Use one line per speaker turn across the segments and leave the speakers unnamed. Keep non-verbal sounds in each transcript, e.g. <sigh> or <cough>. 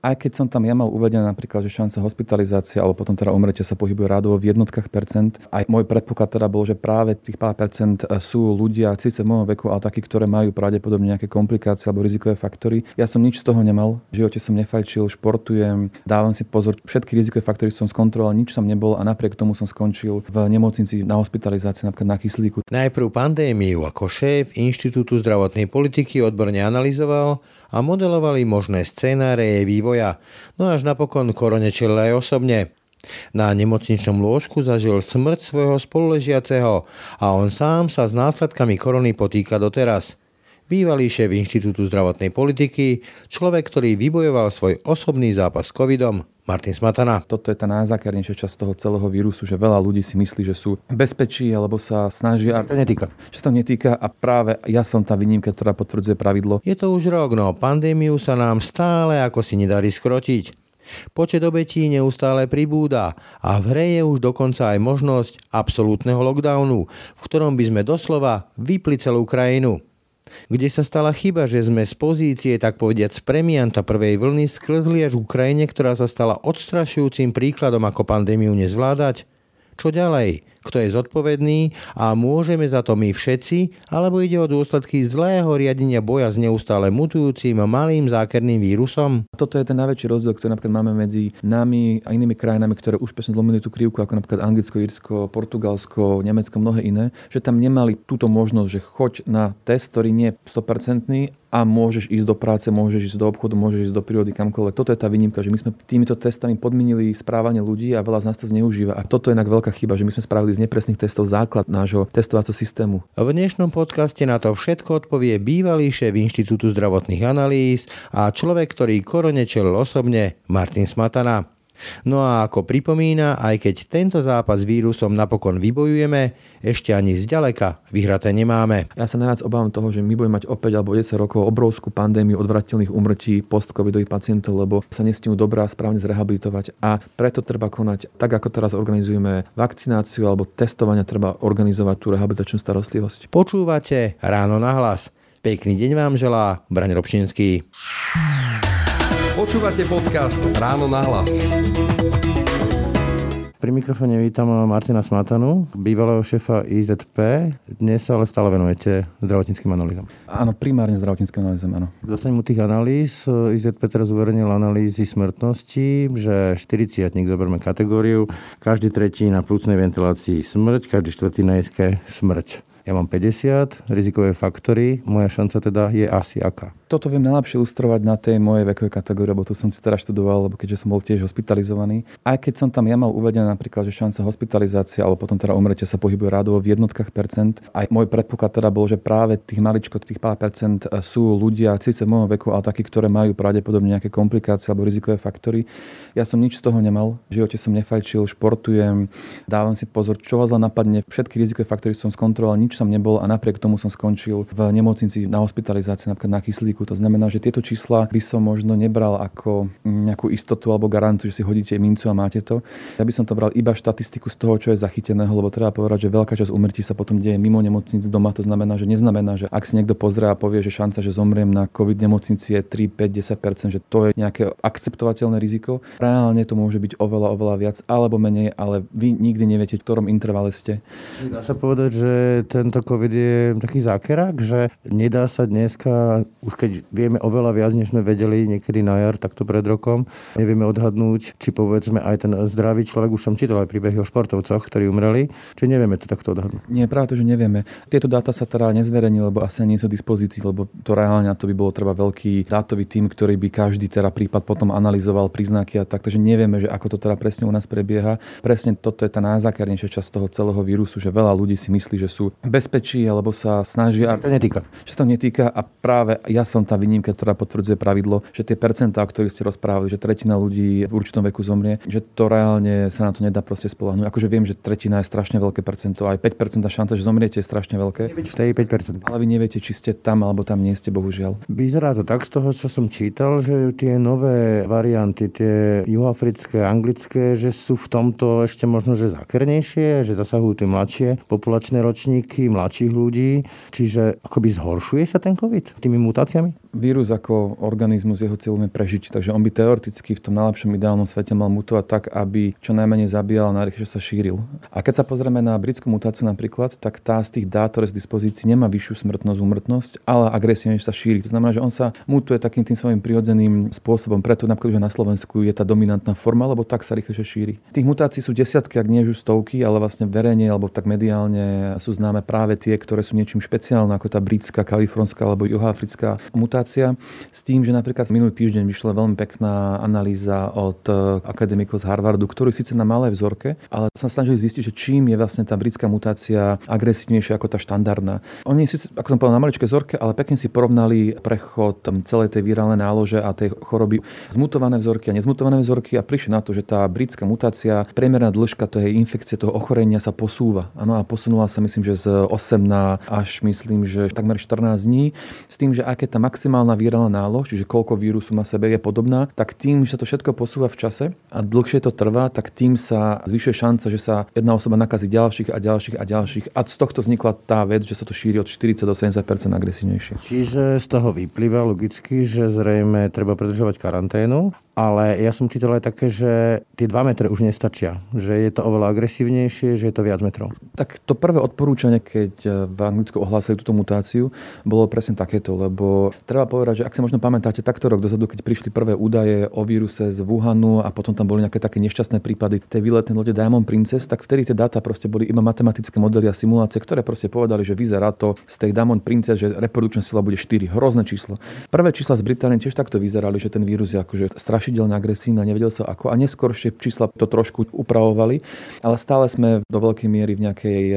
aj keď som tam ja mal uvedené napríklad, že šanca hospitalizácie alebo potom teda umretia sa pohybuje rádovo v jednotkách percent, aj môj predpoklad teda bol, že práve tých pár percent sú ľudia síce v môjom veku, ale takí, ktoré majú pravdepodobne nejaké komplikácie alebo rizikové faktory. Ja som nič z toho nemal, v živote som nefajčil, športujem, dávam si pozor, všetky rizikové faktory som skontroloval, nič som nebol a napriek tomu som skončil v nemocnici na hospitalizácii napríklad na kyslíku.
Najprv pandémiu ako šéf Inštitútu zdravotnej politiky odborne analyzoval a modelovali možné scénáre jej vývoja, no až napokon korone čelil aj osobne. Na nemocničnom lôžku zažil smrť svojho spoluležiaceho a on sám sa s následkami korony potýka doteraz. Bývalý šéf Inštitútu zdravotnej politiky, človek, ktorý vybojoval svoj osobný zápas s covidom, Martin Smatana.
Toto je tá najzákernejšia časť toho celého vírusu, že veľa ľudí si myslí, že sú v bezpečí alebo sa snažia.
To netýka.
Že sa to netýka a práve ja som tá výnimka, ktorá potvrdzuje pravidlo.
Je to už rok, no pandémiu sa nám stále ako si nedarí skrotiť. Počet obetí neustále pribúda a v hre je už dokonca aj možnosť absolútneho lockdownu, v ktorom by sme doslova vypli celú krajinu kde sa stala chyba, že sme z pozície, tak povediať, z premianta prvej vlny sklzli až Ukrajine, ktorá sa stala odstrašujúcim príkladom, ako pandémiu nezvládať? Čo ďalej? Kto je zodpovedný a môžeme za to my všetci, alebo ide o dôsledky zlého riadenia boja s neustále mutujúcim malým zákerným vírusom?
Toto je ten najväčší rozdiel, ktorý napríklad máme medzi nami a inými krajinami, ktoré už presne zlomili tú krivku, ako napríklad Anglicko, Írsko, Portugalsko, Nemecko, mnohé iné, že tam nemali túto možnosť, že choď na test, ktorý nie je 100% a môžeš ísť do práce, môžeš ísť do obchodu, môžeš ísť do prírody, kamkoľvek. Toto je tá výnimka, že my sme týmito testami podminili správanie ľudí a veľa z nás to zneužíva. A toto je inak veľká chyba, že my sme spravili z nepresných testov základ nášho testovacieho systému.
V dnešnom podcaste na to všetko odpovie bývalý šéf Inštitútu zdravotných analýz a človek, ktorý korone čelil osobne, Martin Smatana. No a ako pripomína, aj keď tento zápas s vírusom napokon vybojujeme, ešte ani zďaleka vyhraté nemáme.
Ja sa najviac obávam toho, že my budeme mať opäť alebo 10 rokov obrovskú pandémiu odvratiteľných umrtí post-covidových pacientov, lebo sa nestinú dobrá správne zrehabilitovať a preto treba konať tak, ako teraz organizujeme vakcináciu alebo testovania, treba organizovať tú rehabilitačnú starostlivosť.
Počúvate ráno na hlas. Pekný deň vám želá Braň Robšinský.
Počúvate podcast Ráno na hlas.
Pri mikrofóne vítam Martina Smatanu, bývalého šéfa IZP. Dnes sa ale stále venujete zdravotníckým analýzam.
Áno, primárne zdravotníckým analýzam, áno.
Dostanem u tých analýz. IZP teraz uverejnil analýzy smrtnosti, že 40 zoberme kategóriu, každý tretí na plúcnej ventilácii smrť, každý štvrtý na ISK smrť. Ja mám 50, rizikové faktory, moja šanca teda je asi aká?
toto viem najlepšie ilustrovať na tej mojej vekovej kategórii, lebo tu som si teraz študoval, lebo keďže som bol tiež hospitalizovaný. Aj keď som tam ja mal uvedené napríklad, že šanca hospitalizácie alebo potom teda umretia sa pohybuje rádovo v jednotkách percent. Aj môj predpoklad teda bol, že práve tých maličko, tých pár percent sú ľudia, síce v môjom veku, ale takí, ktoré majú pravdepodobne nejaké komplikácie alebo rizikové faktory. Ja som nič z toho nemal. V živote som nefajčil, športujem, dávam si pozor, čo vás len napadne. Všetky rizikové faktory som skontroloval, nič som nebol a napriek tomu som skončil v nemocnici na hospitalizácii, napríklad na kyslíku. To znamená, že tieto čísla by som možno nebral ako nejakú istotu alebo garanciu, že si hodíte mincu a máte to. Ja by som to bral iba štatistiku z toho, čo je zachyteného, lebo treba povedať, že veľká časť umrtí sa potom deje mimo nemocnic doma. To znamená, že neznamená, že ak si niekto pozrie a povie, že šanca, že zomriem na COVID nemocnici je 3, 5, 10 že to je nejaké akceptovateľné riziko. Reálne to môže byť oveľa, oveľa viac alebo menej, ale vy nikdy neviete, v ktorom intervale ste.
Dá sa povedať, že tento COVID je taký zákerák, že nedá sa dneska, už keď vieme oveľa viac, než sme vedeli niekedy na jar, takto pred rokom, nevieme odhadnúť, či povedzme aj ten zdravý človek, už som čítal aj príbehy o športovcoch, ktorí umreli, či nevieme to takto odhadnúť.
Nie, práve to, že nevieme. Tieto dáta sa teda nezverejnili, lebo asi nie sú dispozícii, lebo to reálne to by bolo treba veľký dátový tým, ktorý by každý teda prípad potom analyzoval príznaky a tak, takže nevieme, že ako to teda presne u nás prebieha. Presne toto je tá najzákernejšia časť toho celého vírusu, že veľa ľudí si myslí, že sú bezpečí alebo sa snažia.
To netýka.
Že sa to netýka a práve ja som som tá výnimka, ktorá potvrdzuje pravidlo, že tie percentá, o ktorých ste rozprávali, že tretina ľudí v určitom veku zomrie, že to reálne sa na to nedá proste spolahnúť. Akože viem, že tretina je strašne veľké percento, aj 5% šanca, že zomriete je strašne veľké.
V tej 5%.
Ale vy neviete, či ste tam alebo tam nie ste, bohužiaľ.
Vyzerá to tak z toho, čo som čítal, že tie nové varianty, tie juhoafrické, anglické, že sú v tomto ešte možno, že zakernejšie, že zasahujú tie mladšie populačné ročníky deti, mladších ľudí, čiže akoby zhoršuje sa ten COVID tými mutáciami?
Vírus ako organizmus, jeho cieľom je prežiť, takže on by teoreticky v tom najlepšom ideálnom svete mal mutovať tak, aby čo najmenej zabíjal a najrychlejšie sa šíril. A keď sa pozrieme na britskú mutáciu napríklad, tak tá z tých dát, ktoré z dispozícii, nemá vyššiu smrtnosť, úmrtnosť, ale agresívne sa šíri. To znamená, že on sa mutuje takým tým svojim prirodzeným spôsobom. Preto napríklad, že na Slovensku je tá dominantná forma, lebo tak sa rýchlejšie šíri. Tých mutácií sú desiatky, ak nie už stovky, ale vlastne verejne alebo tak mediálne sú známe práve tie, ktoré sú niečím špeciálne, ako tá britská, kalifornská alebo juhoafrická mutácia s tým, že napríklad minulý týždeň vyšla veľmi pekná analýza od e, akademikov z Harvardu, ktorí síce na malej vzorke, ale sa snažili zistiť, že čím je vlastne tá britská mutácia agresívnejšia ako tá štandardná. Oni síce, ako som povedal, na maličkej vzorke, ale pekne si porovnali prechod celej tej virálnej nálože a tej choroby zmutované vzorky a nezmutované vzorky a prišli na to, že tá britská mutácia, priemerná dĺžka tej infekcie, toho ochorenia sa posúva. Ano, a posunula sa myslím, že z 8 na až myslím, že takmer 14 dní. S tým, že aké tá maximálna vírálna nálož, čiže koľko vírusu má sebe, je podobná, tak tým, že sa to všetko posúva v čase a dlhšie to trvá, tak tým sa zvyšuje šanca, že sa jedna osoba nakazí ďalších a ďalších a ďalších. A z tohto vznikla tá vec, že sa to šíri od 40 do 70% agresívnejšie.
Čiže z toho vyplýva logicky, že zrejme treba predržovať karanténu ale ja som čítal aj také, že tie 2 metre už nestačia, že je to oveľa agresívnejšie, že je to viac metrov.
Tak to prvé odporúčanie, keď eh, v Anglicku ohlásili túto mutáciu, bolo presne takéto, lebo treba povedať, že ak si možno pamätáte takto rok dozadu, keď prišli prvé údaje o víruse z Wuhanu a potom tam boli nejaké také nešťastné prípady tej výletnej lode Diamond Princess, tak vtedy tie dáta proste boli iba matematické modely a simulácie, ktoré proste povedali, že vyzerá to z tej Diamond Princess, že reprodukčná sila bude 4. Hrozné číslo. Prvé čísla z Británie tiež takto vyzerali, že ten vírus je akože strašne strašidelne agresívna, nevedel sa ako. A neskôršie čísla to trošku upravovali, ale stále sme do veľkej miery v nejakej e,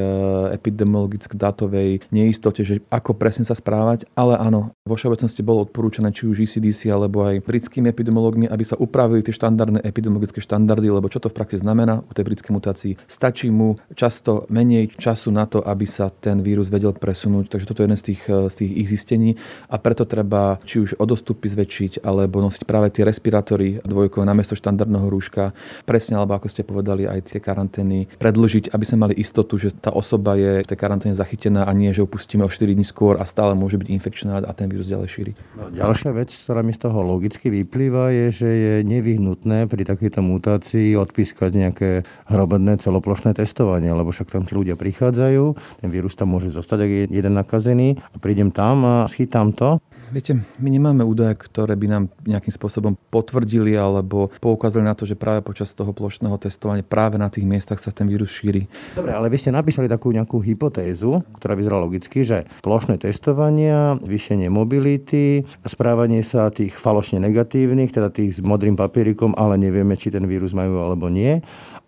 epidemiologickej datovej neistote, že ako presne sa správať. Ale áno, vo všeobecnosti bolo odporúčané či už ECDC alebo aj britskými epidemiologmi, aby sa upravili tie štandardné epidemiologické štandardy, lebo čo to v praxi znamená u tej britskej mutácii? Stačí mu často menej času na to, aby sa ten vírus vedel presunúť. Takže toto je jeden z tých, e, z tých ich zistení a preto treba či už o dostupy zväčšiť alebo nosiť práve tie respirátory respirátory dvojkové namiesto štandardného rúška. Presne, alebo ako ste povedali, aj tie karantény predlžiť, aby sme mali istotu, že tá osoba je v tej karanténe zachytená a nie, že opustíme o 4 dní skôr a stále môže byť infekčná a ten vírus ďalej šíri.
No, ďalšia vec, ktorá mi z toho logicky vyplýva, je, že je nevyhnutné pri takejto mutácii odpískať nejaké hrobedné celoplošné testovanie, lebo však tam tí ľudia prichádzajú, ten vírus tam môže zostať, ak je jeden nakazený a prídem tam a schytám to.
Viete, my nemáme údaje, ktoré by nám nejakým spôsobom potvrdili alebo poukázali na to, že práve počas toho plošného testovania práve na tých miestach sa ten vírus šíri.
Dobre, ale vy ste napísali takú nejakú hypotézu, ktorá vyzerá logicky, že plošné testovania, zvýšenie mobility, správanie sa tých falošne negatívnych, teda tých s modrým papierikom, ale nevieme, či ten vírus majú alebo nie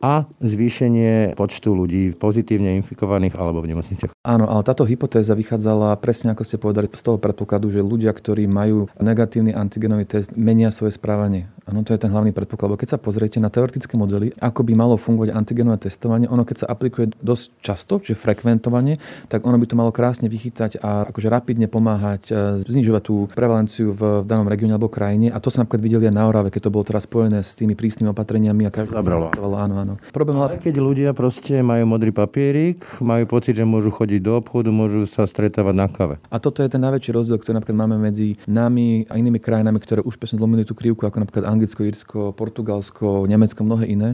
a zvýšenie počtu ľudí pozitívne infikovaných alebo v nemocniciach.
Áno, ale táto hypotéza vychádzala presne ako ste povedali z toho predpokladu, že ľudia, ktorí majú negatívny antigenový test, menia svoje správanie. Áno, to je ten hlavný predpoklad. Lebo keď sa pozriete na teoretické modely, ako by malo fungovať antigenové testovanie, ono keď sa aplikuje dosť často, že frekventovanie, tak ono by to malo krásne vychytať a akože rapidne pomáhať e, znižovať tú prevalenciu v danom regióne alebo krajine. A to sme napríklad videli aj na Orave, keď to bolo teraz spojené s tými prísnymi opatreniami a každý
Zabralo.
Áno, áno.
Problém ale keď ľudia proste majú modrý papierik, majú pocit, že môžu chodiť do obchodu, môžu sa stretávať na kave.
A toto je ten najväčší rozdiel, ktorý napríklad máme medzi nami a inými krajinami, ktoré už presne zlomili tú krivku, ako napríklad Anglicko, Írsko, Portugalsko, Nemecko, mnohé iné,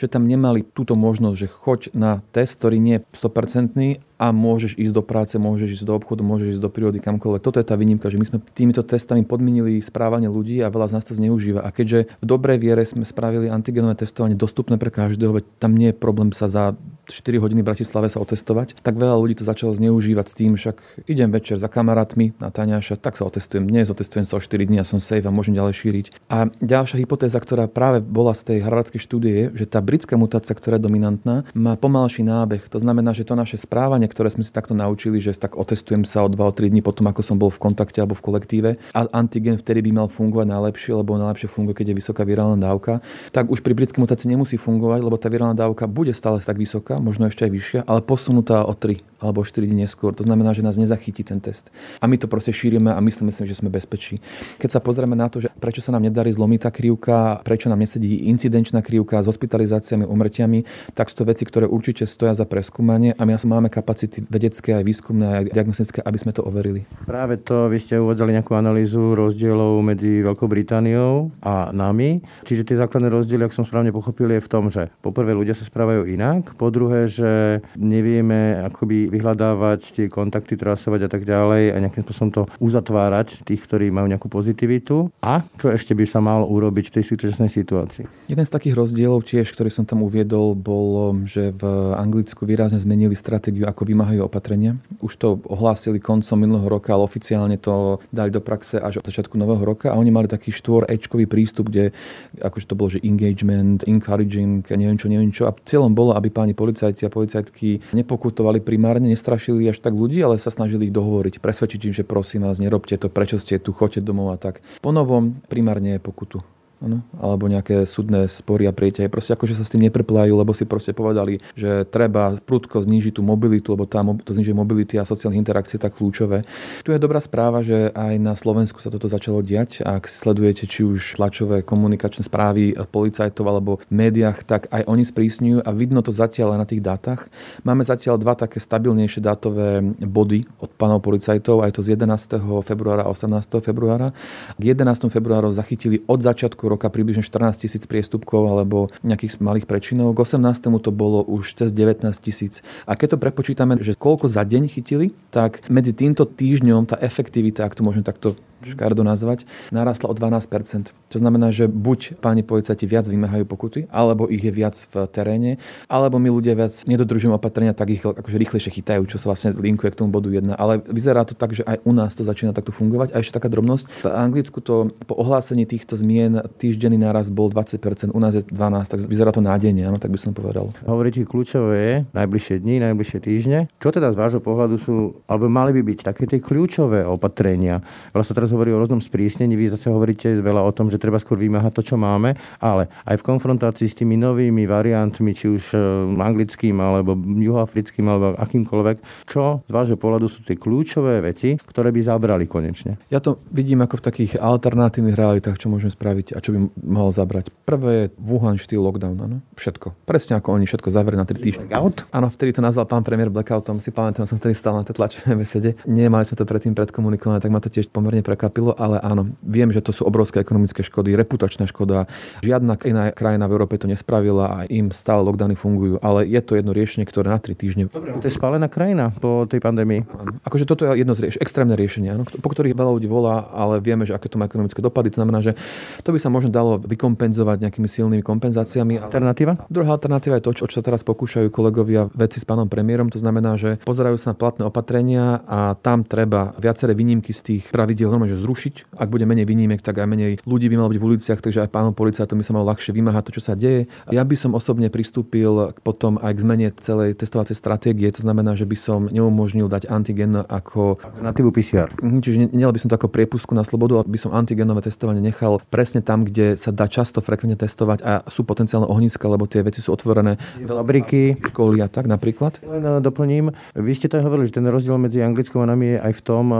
že tam nemali túto možnosť, že choď na test, ktorý nie je 100% a môžeš ísť do práce, môžeš ísť do obchodu, môžeš ísť do prírody, kamkoľvek. Toto je tá výnimka, že my sme týmito testami podminili správanie ľudí a veľa z nás to zneužíva. A keďže v dobrej viere sme spravili antigenové testovanie dostupné pre každého, veď tam nie je problém sa za 4 hodiny v Bratislave sa otestovať, tak veľa ľudí to začalo zneužívať s tým, však idem večer za kamarátmi na Taňaša, tak sa otestujem. Dnes otestujem sa o 4 dní a som safe a môžem ďalej šíriť. A ďalšia hypotéza, ktorá práve bola z tej harvardskej štúdie, je, že tá britská mutácia, ktorá je dominantná, má pomalší nábeh. To znamená, že to naše správanie, ktoré sme si takto naučili, že tak otestujem sa o 2-3 dní potom, ako som bol v kontakte alebo v kolektíve a antigen vtedy by mal fungovať najlepšie, lebo najlepšie funguje, keď je vysoká virálna dávka, tak už pri britskej mutácii nemusí fungovať, lebo tá virálna dávka bude stále tak vysoká, možno ešte aj vyššia, ale posunutá o 3 alebo 4 dní neskôr. To znamená, že nás nezachytí ten test. A my to proste šírime a myslíme si, že sme bezpečí. Keď sa pozrieme na to, že prečo sa nám nedarí zlomiť tá krivka, prečo nám nesedí incidenčná krivka s hospitalizáciami, umrtiami, tak sú to veci, ktoré určite stoja za preskúmanie a my máme kapacitu kapacity vedecké, aj výskumné, aj diagnostické, aby sme to overili?
Práve to, vy ste uvádzali nejakú analýzu rozdielov medzi Veľkou Britániou a nami. Čiže tie základné rozdiely, ak som správne pochopil, je v tom, že poprvé ľudia sa správajú inak, po druhé, že nevieme akoby vyhľadávať tie kontakty, trasovať a tak ďalej a nejakým spôsobom to uzatvárať tých, ktorí majú nejakú pozitivitu. A čo ešte by sa mal urobiť v tej súčasnej situácii?
Jeden z takých rozdielov tiež, ktorý som tam uviedol, bol, že v Anglicku výrazne zmenili stratégiu, ako vymáhajú opatrenia. Už to ohlásili koncom minulého roka, ale oficiálne to dali do praxe až od začiatku nového roka a oni mali taký štvor ečkový prístup, kde akože to bolo, že engagement, encouraging, neviem čo, neviem čo. A cieľom bolo, aby páni policajti a policajtky nepokutovali primárne, nestrašili až tak ľudí, ale sa snažili ich dohovoriť, presvedčiť im, že prosím vás, nerobte to, prečo ste tu, choďte domov a tak. Po novom primárne je pokutu ano, alebo nejaké súdne spory a prieťahy. Proste akože sa s tým nepreplájajú, lebo si proste povedali, že treba prudko znížiť tú mobilitu, lebo tá, to znižuje mobility a sociálnych interakcií tak kľúčové. Tu je dobrá správa, že aj na Slovensku sa toto začalo diať. Ak sledujete či už tlačové komunikačné správy policajtov alebo v médiách, tak aj oni sprísňujú a vidno to zatiaľ aj na tých dátach. Máme zatiaľ dva také stabilnejšie dátové body od pánov policajtov, aj to z 11. februára a 18. februára. K 11. februáru zachytili od začiatku roka približne 14 tisíc priestupkov alebo nejakých malých prečinov. K 18. to bolo už cez 19 tisíc. A keď to prepočítame, že koľko za deň chytili, tak medzi týmto týždňom tá efektivita, ak to môžem takto škardo nazvať, narastla o 12%. To znamená, že buď páni policajti viac vymáhajú pokuty, alebo ich je viac v teréne, alebo my ľudia viac nedodržujeme opatrenia, tak ich akože rýchlejšie chytajú, čo sa vlastne linkuje k tomu bodu 1. Ale vyzerá to tak, že aj u nás to začína takto fungovať. A ešte taká drobnosť. V Anglicku to po ohlásení týchto zmien týždenný náraz bol 20%, u nás je 12, tak vyzerá to nádejne, áno, tak by som povedal.
Hovoríte kľúčové najbližšie dni, najbližšie týždne. Čo teda z vášho pohľadu sú, alebo mali by byť také tie kľúčové opatrenia? Veľa teraz hovorí o rôznom sprísnení, vy zase hovoríte veľa o tom, že treba skôr vymáhať to, čo máme, ale aj v konfrontácii s tými novými variantmi, či už e, anglickým, alebo juhoafrickým, alebo akýmkoľvek, čo z vášho pohľadu sú tie kľúčové veci, ktoré by zabrali konečne?
Ja to vidím ako v takých alternatívnych realitách, čo môžeme spraviť a čo by mohol zabrať. Prvé je Wuhan štýl lockdown, áno. Všetko. Presne ako oni všetko zavreli na 3 týždne.
Blackout?
Áno, vtedy to nazval pán premiér blackoutom. Si pamätám, som vtedy stál na tej tlačovej besede. Nemali sme to predtým predkomunikované, tak ma to tiež pomerne prekvapilo ale áno, viem, že to sú obrovské ekonomické škody, reputačná škoda. Žiadna iná krajina v Európe to nespravila a im stále lockdowny fungujú, ale je to jedno riešenie, ktoré na 3 týždne.
Dobre, to je spálená krajina po tej pandémii.
Áno. Akože toto je jedno z rieš- extrémne riešenie, áno, po ktorých veľa ľudí volá, ale vieme, že aké to má ekonomické dopady. To znamená, že to by sa možno dalo vykompenzovať nejakými silnými kompenzáciami.
Alternatíva?
Druhá alternatíva je to, čo, čo sa teraz pokúšajú kolegovia veci s pánom premiérom. To znamená, že pozerajú sa na platné opatrenia a tam treba viaceré výnimky z tých pravidiel že zrušiť. Ak bude menej výnimiek, tak aj menej ľudí by malo byť v uliciach, takže aj pánom policajtom by sa malo ľahšie vymáhať to, čo sa deje. Ja by som osobne pristúpil potom aj k zmene celej testovacej stratégie. To znamená, že by som neumožnil dať antigen ako...
Alternatívu PCR.
Mhm, čiže nedal by som to ako priepustku na slobodu, ale by som antigenové testovanie nechal presne tam, kde sa dá často frekventne testovať a sú potenciálne ohniska, lebo tie veci sú otvorené.
Fabriky.
Školy a tak napríklad.
Len eh, doplním, vy ste to hovorili, že ten rozdiel medzi Anglickom a nami je aj v tom, eh,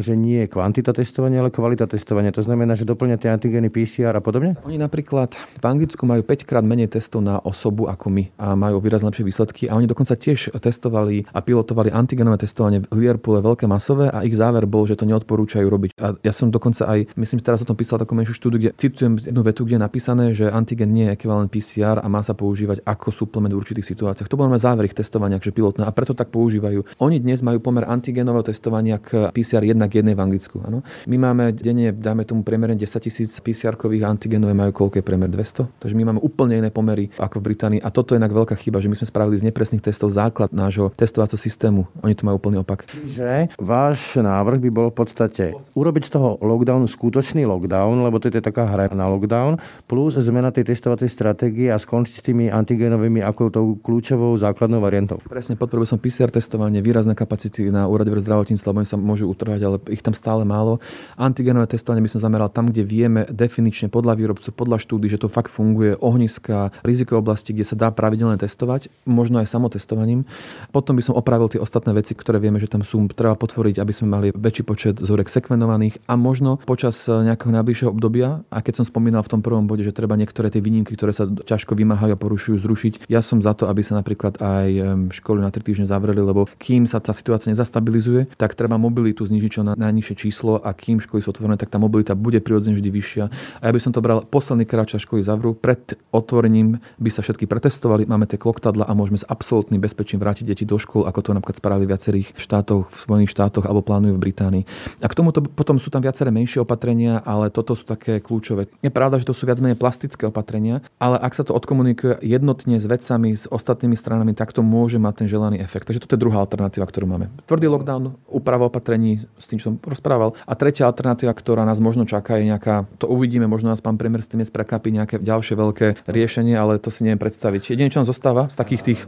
že nie je kvantita testovania, ale kvalita testovania. To znamená, že doplňa tie antigeny PCR a podobne?
Oni napríklad v Anglicku majú 5 krát menej testov na osobu ako my a majú výrazne lepšie výsledky a oni dokonca tiež testovali a pilotovali antigenové testovanie v Liverpoole veľké masové a ich záver bol, že to neodporúčajú robiť. A ja som dokonca aj, myslím, teraz o tom písal takú menšiu štúdiu, kde citujem jednu vetu, kde je napísané, že antigen nie je ekvivalent PCR a má sa používať ako suplement v určitých situáciách. To bolo záver ich testovania, že pilotné a preto tak používajú. Oni dnes majú pomer antigenového testovania k PCR 1 k 1 v Anglicku. Ano? My máme denne, dáme tomu priemerne 10 tisíc PCR-kových antigenové majú koľko je priemer 200. Takže my máme úplne iné pomery ako v Británii a toto je inak veľká chyba, že my sme spravili z nepresných testov základ nášho testovacieho systému. Oni to majú úplný opak.
Že váš návrh by bol v podstate urobiť z toho lockdownu skutočný lockdown, lebo to je taká hra na lockdown, plus zmena tej testovacej stratégie a skončiť s tými antigenovými ako tou kľúčovou základnou variantou.
Presne, podporujem som PCR testovanie, výrazné kapacity na úrade pre zdravotníctvo, lebo oni sa môžu utrhať, ale ich tam stále málo. Antigenové testovanie by som zameral tam, kde vieme definične podľa výrobcu, podľa štúdy, že to fakt funguje, ohniska, rizikové oblasti, kde sa dá pravidelne testovať, možno aj samotestovaním. Potom by som opravil tie ostatné veci, ktoré vieme, že tam sú, treba potvoriť, aby sme mali väčší počet vzorek sekvenovaných a možno počas nejakého najbližšieho obdobia, a keď som spomínal v tom prvom bode, že treba niektoré tie výnimky, ktoré sa ťažko vymáhajú a porušujú, zrušiť. Ja som za to, aby sa napríklad aj školy na 3 týždne zavreli, lebo kým sa tá situácia nezastabilizuje, tak treba mobilitu znižiť čo na najnižšie číslo kým školy sú otvorené, tak tá mobilita bude prirodzene vždy vyššia. A ja by som to bral posledný krát, čo školy zavrú. Pred otvorením by sa všetky pretestovali, máme tie kloktadla a môžeme s absolútnym bezpečím vrátiť deti do škôl, ako to napríklad spravili v viacerých štátoch, v Spojených štátoch alebo plánujú v Británii. A k tomuto potom sú tam viaceré menšie opatrenia, ale toto sú také kľúčové. Je pravda, že to sú viac menej plastické opatrenia, ale ak sa to odkomunikuje jednotne s vecami, s ostatnými stranami, tak to môže mať ten želaný efekt. Takže toto je druhá alternatíva, ktorú máme. Tvrdý lockdown, úprava opatrení, s tým, čo som rozprával. A tretia alternatíva, ktorá nás možno čaká, je nejaká, to uvidíme, možno nás pán premiér s tým prekapí nejaké ďalšie veľké riešenie, ale to si neviem predstaviť. Jedine, čo nám zostáva z takých tých...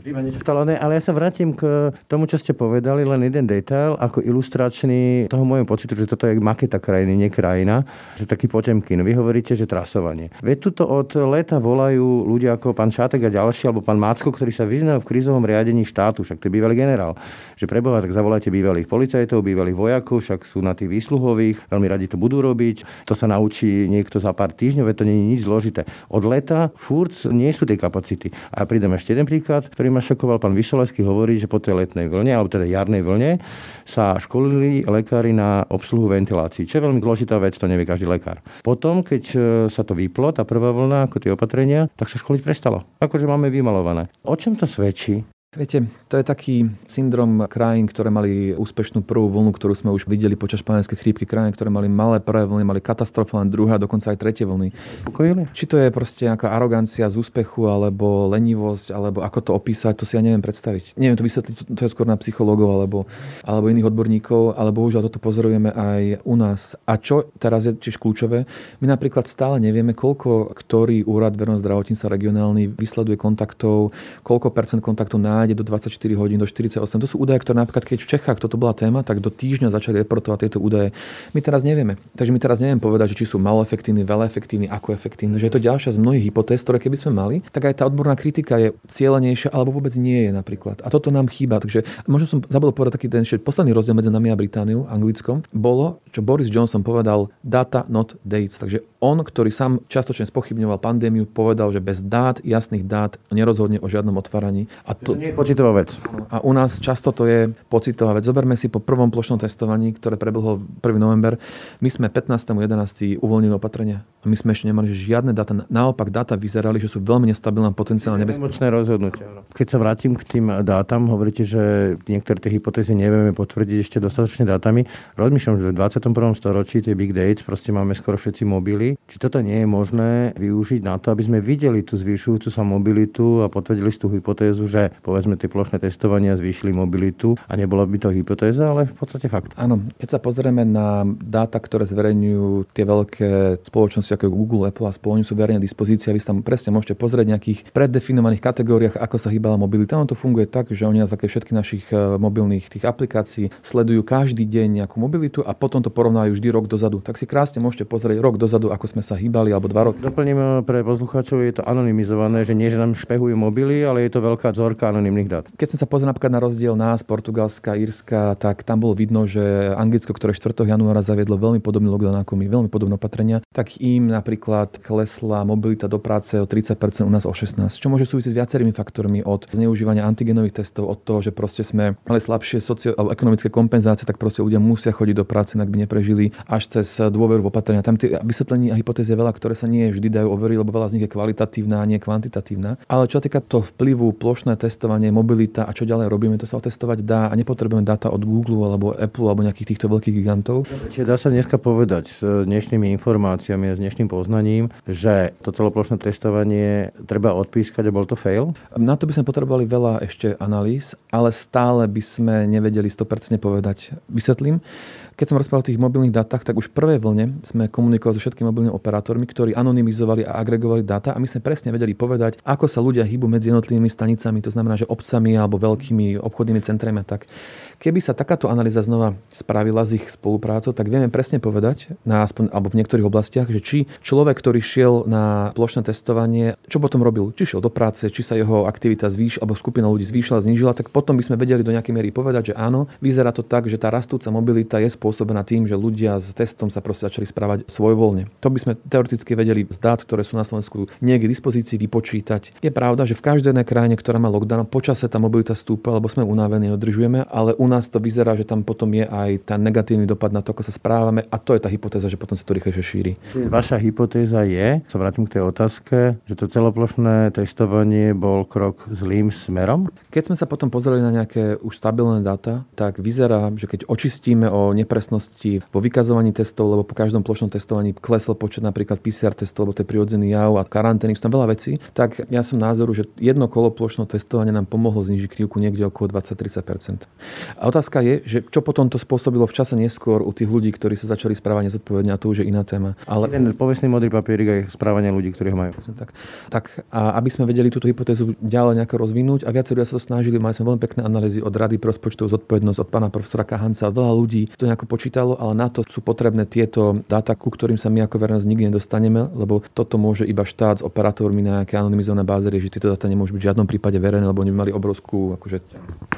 Ale ja sa vrátim k tomu, čo ste povedali, len jeden detail, ako ilustračný toho môjho pocitu, že toto je maketa krajiny, nie krajina, že taký potemkin. Vy hovoríte, že trasovanie. Veď tuto od leta volajú ľudia ako pán Šátek a ďalší, alebo pán Mácko, ktorí sa vyznajú v krízovom riadení štátu, však to je bývalý generál. Že preboha, tak zavolajte bývalých policajtov, bývalých vojakov, však sú na tých výsluhových, veľmi radi to budú robiť. To sa naučí niekto za pár týždňov, to nie je nič zložité. Od leta furt nie sú tie kapacity. A pridem ešte jeden príklad, ktorý ma šokoval. Pán Vysoleský hovorí, že po tej letnej vlne, alebo teda jarnej vlne, sa školili lekári na obsluhu ventilácií, čo je veľmi dôležitá vec, to nevie každý lekár. Potom, keď e, sa to vyplo, tá prvá vlna, ako tie opatrenia, tak sa školiť prestalo. Akože máme vymalované. O čom to svedčí?
Viete, to je taký syndrom krajín, ktoré mali úspešnú prvú vlnu, ktorú sme už videli počas španielskej chrípky. Krajiny, ktoré mali malé prvé vlny, mali katastrofálne druhá, dokonca aj tretie vlny.
Pokojili?
Či to je proste nejaká arogancia z úspechu, alebo lenivosť, alebo ako to opísať, to si ja neviem predstaviť. Neviem to vysvetliť, to je skôr na psychológov alebo, alebo iných odborníkov, ale bohužiaľ toto pozorujeme aj u nás. A čo teraz je tiež kľúčové, my napríklad stále nevieme, koľko ktorý úrad verejného zdravotníctva regionálny vysleduje kontaktov, koľko percent kontaktov na nájde do 24 hodín, do 48. To sú údaje, ktoré napríklad, keď v Čechách toto bola téma, tak do týždňa začali reportovať tieto údaje. My teraz nevieme. Takže my teraz neviem povedať, že či sú malo efektívni, veľa efektívni, ako efektívni. Že je to ďalšia z mnohých hypotéz, ktoré keby sme mali, tak aj tá odborná kritika je cieľenejšia alebo vôbec nie je napríklad. A toto nám chýba. Takže možno som zabudol povedať taký ten posledný rozdiel medzi nami a Britániou, anglickom, bolo, čo Boris Johnson povedal data not dates. Takže on, ktorý sám častočne spochybňoval pandémiu, povedal, že bez dát, jasných dát, nerozhodne o žiadnom otváraní.
A to, to nie je pocitová vec.
A u nás často to je pocitová vec. Zoberme si po prvom plošnom testovaní, ktoré prebehlo 1. november, my sme 15.11. uvoľnili opatrenia. A my sme ešte nemali žiadne dáta. Naopak dáta vyzerali, že sú veľmi nestabilné a potenciálne nebezpečné.
rozhodnutie. Keď sa vrátim k tým dátam, hovoríte, že niektoré tie hypotézy nevieme potvrdiť ešte dostatočne dátami. Rozmýšľam, že v 21. storočí tie big dates, proste máme skoro všetci mobily či toto nie je možné využiť na to, aby sme videli tú zvyšujúcu sa mobilitu a potvrdili tú hypotézu, že povedzme tie plošné testovania zvýšili mobilitu a nebola by to hypotéza, ale v podstate fakt.
Áno, keď sa pozrieme na dáta, ktoré zverejňujú tie veľké spoločnosti ako Google, Apple a spolu, sú verejne dispozícia, vy tam presne môžete pozrieť nejakých preddefinovaných kategóriách, ako sa hýbala mobilita. Ono to funguje tak, že oni na základe všetkých našich e, mobilných tých aplikácií sledujú každý deň nejakú mobilitu a potom to porovnajú vždy rok dozadu. Tak si krásne môžete pozrieť rok dozadu, ako sme sa hýbali, alebo dva roky.
Doplním eh, pre poslucháčov, je to anonymizované, že nie, že nám špehujú mobily, ale je to veľká vzorka anonymných dát.
Keď sme sa pozreli napríklad na rozdiel nás, Portugalska, Írska, tak tam bolo vidno, že Anglicko, ktoré 4. januára zaviedlo veľmi podobný lockdown ako my, veľmi podobné opatrenia, tak im napríklad klesla mobilita do práce o 30%, u nás o 16%, čo môže súvisieť s viacerými faktormi od zneužívania antigenových testov, od toho, že proste sme mali slabšie socio- ekonomické kompenzácie, tak proste ľudia musia chodiť do práce, ak by neprežili až cez dôveru v opatrenia. Tam tie vysvetlení a hypotézy veľa, ktoré sa nie vždy dajú overiť, lebo veľa z nich je kvalitatívna a nie kvantitatívna. Ale čo týka to vplyvu, plošné testovanie, mobilita a čo ďalej robíme, to sa otestovať dá a nepotrebujeme dáta od Google alebo Apple alebo nejakých týchto veľkých gigantov.
Čiže dá sa dneska povedať s dnešnými informáciami a s dnešným poznaním, že to celoplošné testovanie treba odpískať a bol to fail?
Na to by sme potrebovali veľa ešte analýz, ale stále by sme nevedeli 100% povedať. Vysvetlím. Keď som rozprával o tých mobilných dátach, tak už v prvej vlne sme komunikovali so všetkými mobilnými operátormi, ktorí anonymizovali a agregovali dáta a my sme presne vedeli povedať, ako sa ľudia hýbu medzi jednotlivými stanicami, to znamená, že obcami alebo veľkými obchodnými centrami a tak. Keby sa takáto analýza znova spravila s ich spoluprácou, tak vieme presne povedať, na aspoň, alebo v niektorých oblastiach, že či človek, ktorý šiel na plošné testovanie, čo potom robil? Či šiel do práce, či sa jeho aktivita zvýš, alebo skupina ľudí zvýšila, znížila, tak potom by sme vedeli do nejakej miery povedať, že áno, vyzerá to tak, že tá rastúca mobilita je spôsobená tým, že ľudia s testom sa proste začali správať svojvoľne. To by sme teoreticky vedeli z dát, ktoré sú na Slovensku niekde k dispozícii vypočítať. Je pravda, že v každej krajine, ktorá má lockdown, počase tá mobilita stúpa, lebo sme unavení, održujeme, ale u nás to vyzerá, že tam potom je aj ten negatívny dopad na to, ako sa správame a to je tá hypotéza, že potom sa to rýchlejšie šíri.
Vaša hypotéza je, sa vrátim k tej otázke, že to celoplošné testovanie bol krok zlým smerom?
Keď sme sa potom pozreli na nejaké už stabilné dáta, tak vyzerá, že keď očistíme o nepresnosti vo vykazovaní testov, lebo po každom plošnom testovaní klesol počet napríklad PCR testov, lebo to je prirodzený jav a karantény, sú tam veľa vecí, tak ja som názoru, že jedno kolo plošného testovania nám pomohlo znižiť krivku niekde okolo 20-30 a otázka je, že čo potom to spôsobilo v čase neskôr u tých ľudí, ktorí sa začali správať nezodpovedne, a to už je iná téma.
Ale... Ten povestný modrý papierik aj správanie ľudí, ktorí ho majú.
Tak. tak a aby sme vedeli túto hypotézu ďalej nejako rozvinúť a viacerí sa to snažili, mali sme veľmi pekné analýzy od Rady pre rozpočtovú zodpovednosť od pána profesora Kahanca. Veľa ľudí to nejako počítalo, ale na to sú potrebné tieto dáta, ku ktorým sa my ako verejnosť nikdy nedostaneme, lebo toto môže iba štát s operátormi na nejaké anonymizované báze riešiť. Tieto dáta nemôžu byť v žiadnom prípade verejné, lebo oni mali obrovskú, akože,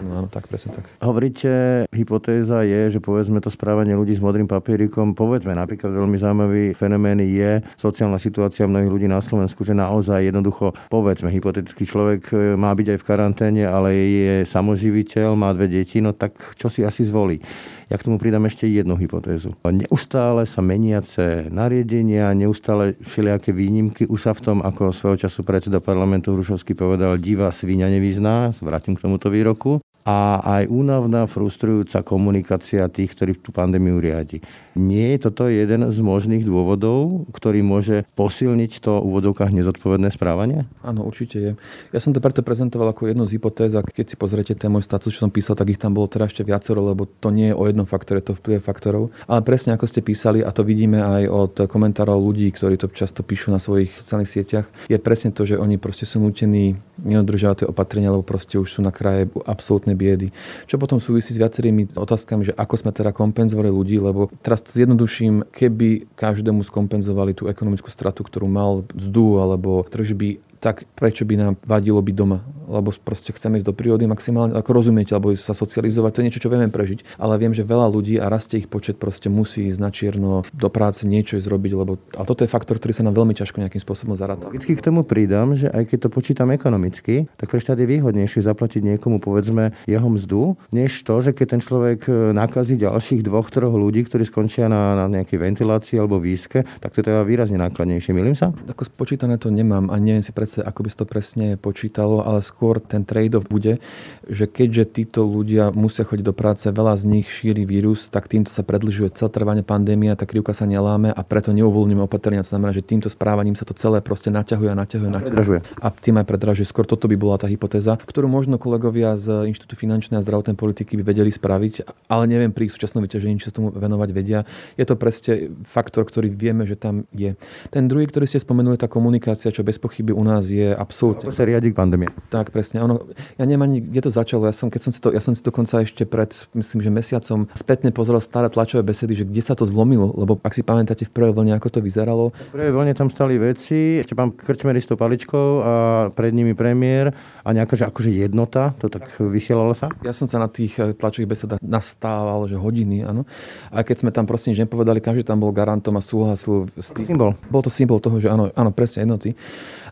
no áno, tak presne tak.
Hovorí Hovoríte, hypotéza je, že povedzme to správanie ľudí s modrým papierikom, povedzme napríklad veľmi zaujímavý fenomén je sociálna situácia mnohých ľudí na Slovensku, že naozaj jednoducho, povedzme, hypotetický človek e, má byť aj v karanténe, ale je samoživiteľ, má dve deti, no tak čo si asi zvolí? Ja k tomu pridám ešte jednu hypotézu. Neustále sa meniace nariadenia, neustále všelijaké výnimky. Už sa v tom, ako svojho času predseda parlamentu Hrušovský povedal, divá svíňa nevyzná, vrátim k tomuto výroku a aj únavná, frustrujúca komunikácia tých, ktorí tú pandémiu riadi. Nie je toto jeden z možných dôvodov, ktorý môže posilniť to v úvodovkách nezodpovedné správanie?
Áno, určite je. Ja som to preto prezentoval ako jednu z hypotéz a keď si pozriete ten môj status, čo som písal, tak ich tam bolo teraz ešte viacero, lebo to nie je o jednom faktore, to vplyv faktorov. Ale presne ako ste písali, a to vidíme aj od komentárov ľudí, ktorí to často píšu na svojich sociálnych sieťach, je presne to, že oni proste sú nutení nedodržiavať tie opatrenia, lebo proste už sú na kraje absolútne absolútnej biedy. Čo potom súvisí s viacerými otázkami, že ako sme teda kompenzovali ľudí, lebo teraz zjednoduším, keby každému skompenzovali tú ekonomickú stratu, ktorú mal mzdu alebo tržby, tak prečo by nám vadilo byť doma? Lebo proste chceme ísť do prírody maximálne, ako rozumiete, alebo sa socializovať, to je niečo, čo vieme prežiť. Ale viem, že veľa ľudí a rastie ich počet proste musí ísť na čierno do práce, niečo ísť robiť, lebo a toto je faktor, ktorý sa nám veľmi ťažko nejakým spôsobom zaráta.
Logicky k tomu pridám, že aj keď to počítam ekonomicky, tak pre štát je výhodnejšie zaplatiť niekomu povedzme jeho mzdu, než to, že keď ten človek e, nakazí ďalších dvoch, troch ľudí, ktorí skončia na, na nejakej ventilácii alebo výske, tak to je teda výrazne nákladnejšie. Milím sa?
Ako spočítané to nemám a neviem si predstaviť zase, ako by to presne počítalo, ale skôr ten trade-off bude, že keďže títo ľudia musia chodiť do práce, veľa z nich šíri vírus, tak týmto sa predlžuje celé trvanie pandémia, tá krivka sa neláme a preto neuvoľníme opatrenia. To znamená, že týmto správaním sa to celé proste naťahuje a naťahuje. A naťahuje. A tým aj predražuje. Skôr toto by bola tá hypotéza, ktorú možno kolegovia z Inštitútu finančnej a zdravotnej politiky by vedeli spraviť, ale neviem pri ich súčasnom vyťažení, či sa tomu venovať vedia. Je to presne faktor, ktorý vieme, že tam je. Ten druhý, ktorý ste spomenuli, tá komunikácia, čo bez pochyby u nás nás je absolútne...
Ako sa riadi pandémia.
Tak, presne. Ono, ja neviem ani, kde to začalo. Ja som, keď som si to, ja som si dokonca ešte pred, myslím, že mesiacom spätne pozeral staré tlačové besedy, že kde sa to zlomilo, lebo ak si pamätáte v prvej vlne, ako to vyzeralo.
V prvej vlne tam stali veci, ešte pán Krčmer s tou paličkou a pred nimi premiér a nejaká že akože jednota, to tak vysielalo sa?
Ja som sa na tých eh, tlačových besedách nastával, že hodiny, áno. A keď sme tam proste nič nepovedali, každý tam bol garantom a súhlasil s tým.
Symbol.
Bol to symbol toho, že áno, áno presne jednoty.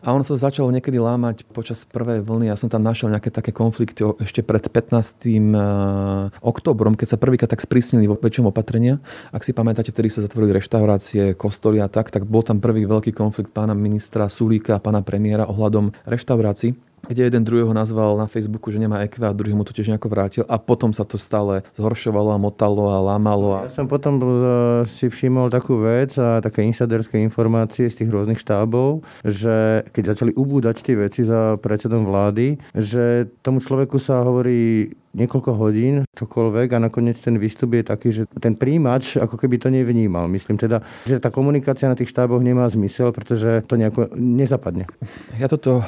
A ono sa začalo niekedy lámať počas prvej vlny. Ja som tam našiel nejaké také konflikty ešte pred 15. Eh, oktobrom, keď sa prvýkrát tak sprísnili vo väčšom opatrenia. Ak si pamätáte, vtedy sa zatvorili reštaurácie, kostoly a tak, tak bol tam prvý veľký konflikt pána ministra Sulíka a pána premiéra ohľadom reštaurácií kde jeden druhého nazval na Facebooku, že nemá EQ a druhý mu to tiež nejako vrátil a potom sa to stále zhoršovalo a motalo a lámalo. A...
Ja som potom uh, si všimol takú vec a také insiderské informácie z tých rôznych štábov, že keď začali ubúdať tie veci za predsedom vlády, že tomu človeku sa hovorí niekoľko hodín, čokoľvek a nakoniec ten výstup je taký, že ten príjimač ako keby to nevnímal. Myslím teda, že tá komunikácia na tých štáboch nemá zmysel, pretože to nejako nezapadne.
Ja toto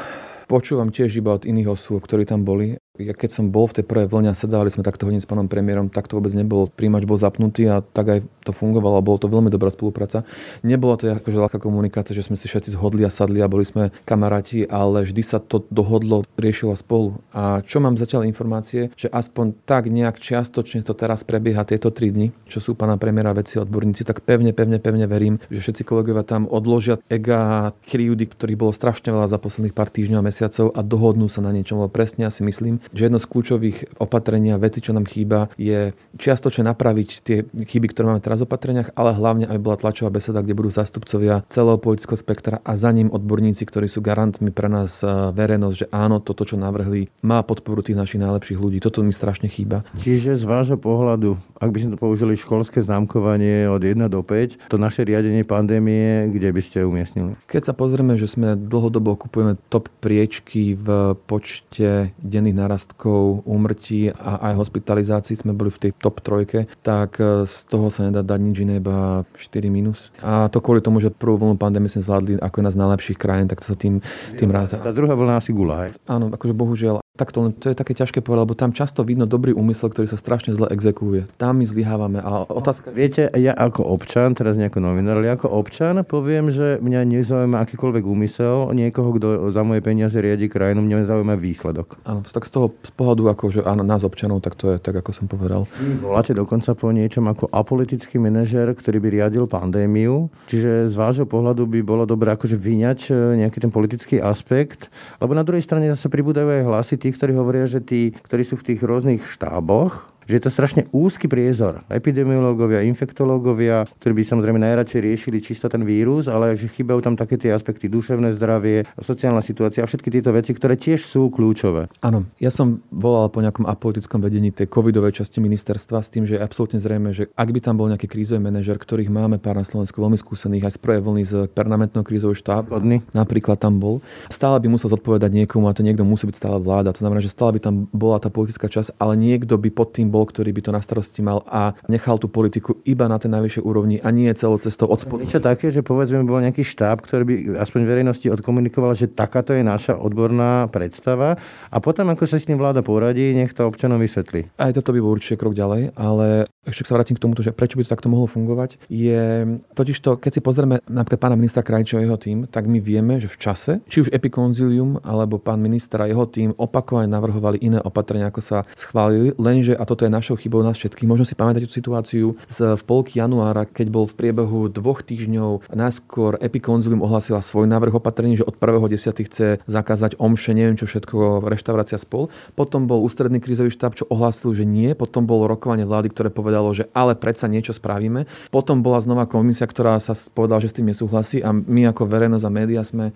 počúvam tiež iba od iných osôb, ktorí tam boli ja keď som bol v tej prvej vlne a sedávali sme takto hodín s pánom premiérom, tak to vôbec nebolo. Príjimač bol zapnutý a tak aj to fungovalo a bolo to veľmi dobrá spolupráca. Nebolo to akože ľahká komunikácia, že sme si všetci zhodli a sadli a boli sme kamaráti, ale vždy sa to dohodlo, riešilo spolu. A čo mám zatiaľ informácie, že aspoň tak nejak čiastočne to teraz prebieha tieto tri dni, čo sú pána premiéra veci odborníci, tak pevne, pevne, pevne verím, že všetci kolegovia tam odložia ega kryjúdy, ktorých bolo strašne veľa za posledných pár týždňov a mesiacov a dohodnú sa na niečom, lebo presne ja si myslím, že jedno z kľúčových opatrenia, veci, čo nám chýba, je čiastočne napraviť tie chyby, ktoré máme teraz v opatreniach, ale hlavne, aby bola tlačová beseda, kde budú zástupcovia celého politického spektra a za ním odborníci, ktorí sú garantmi pre nás eh, verejnosť, že áno, toto, čo navrhli, má podporu tých našich najlepších ľudí. Toto mi strašne chýba.
Čiže z vášho pohľadu, ak by sme to použili školské známkovanie od 1 do 5, to naše riadenie pandémie, kde by ste umiestnili?
Keď sa pozrieme, že sme dlhodobo kupujeme top priečky v počte denných nárastkov úmrtí a aj hospitalizácií sme boli v tej top trojke, tak e, z toho sa nedá dať nič iné, iba 4 minus. A to kvôli tomu, že prvú vlnu pandémie sme zvládli ako jedna z najlepších krajín, tak to sa tým, tým ráta.
Tá druhá vlna asi gula, hej?
Áno, akože bohužiaľ. Tak to, to je také ťažké povedať, lebo tam často vidno dobrý úmysel, ktorý sa strašne zle exekuje. Tam my zlyhávame. A otázka...
Viete, ja ako občan, teraz nejako novinár, ale ako občan poviem, že mňa nezaujíma akýkoľvek úmysel niekoho, kto za moje peniaze riadi krajinu, mňa zaujíma výsledok.
Áno, tak z toho z pohľadu, ako, že áno, nás občanov, tak to je tak, ako som povedal.
Voláte dokonca po niečom ako apolitický manažer, ktorý by riadil pandémiu. Čiže z vášho pohľadu by bolo dobré akože vyňať e, nejaký ten politický aspekt. Lebo na druhej strane zase pribúdajú aj hlasy tých, ktorí hovoria, že tí, ktorí sú v tých rôznych štáboch, že je to strašne úzky priezor. Epidemiológovia, infektológovia, ktorí by samozrejme najradšej riešili čisto ten vírus, ale že chýbajú tam také tie aspekty duševné zdravie, sociálna situácia a všetky tieto veci, ktoré tiež sú kľúčové.
Áno, ja som volal po nejakom apolitickom vedení tej covidovej časti ministerstva s tým, že je absolútne zrejme, že ak by tam bol nejaký krízový manažer, ktorých máme pár na Slovensku veľmi skúsených aj z prvej vlny z permanentného krízového štábu, napríklad tam bol, stále by musel zodpovedať niekomu a to niekto musí byť stále vláda. To znamená, že stále by tam bola tá politická časť, ale niekto by pod tým bol, ktorý by to na starosti mal a nechal tú politiku iba na tej najvyššej úrovni a nie celou cestou od spodu.
Niečo také, že povedzme bol nejaký štáb, ktorý by aspoň verejnosti odkomunikoval, že takáto je naša odborná predstava a potom, ako sa s tým vláda poradí, nech to občanom vysvetlí.
Aj toto by bol určite krok ďalej, ale ešte sa vrátim k tomu, že prečo by to takto mohlo fungovať, je totiž to, keď si pozrieme napríklad pána ministra Krajčo a jeho tým, tak my vieme, že v čase, či už epikonzilium alebo pán minister a jeho tým opakovane navrhovali iné opatrenia, ako sa schválili, lenže, a toto je našou chybou nás všetkých. Možno si pamätáte tú situáciu z, v polky januára, keď bol v priebehu dvoch týždňov najskôr Epikonzilium ohlasila svoj návrh opatrení, že od 1.10. chce zakázať omše, neviem čo všetko, reštaurácia spol. Potom bol ústredný krízový štáb, čo ohlásil, že nie. Potom bolo rokovanie vlády, ktoré povedalo, že ale predsa niečo spravíme. Potom bola znova komisia, ktorá sa povedala, že s tým nesúhlasí a my ako verejnosť a média sme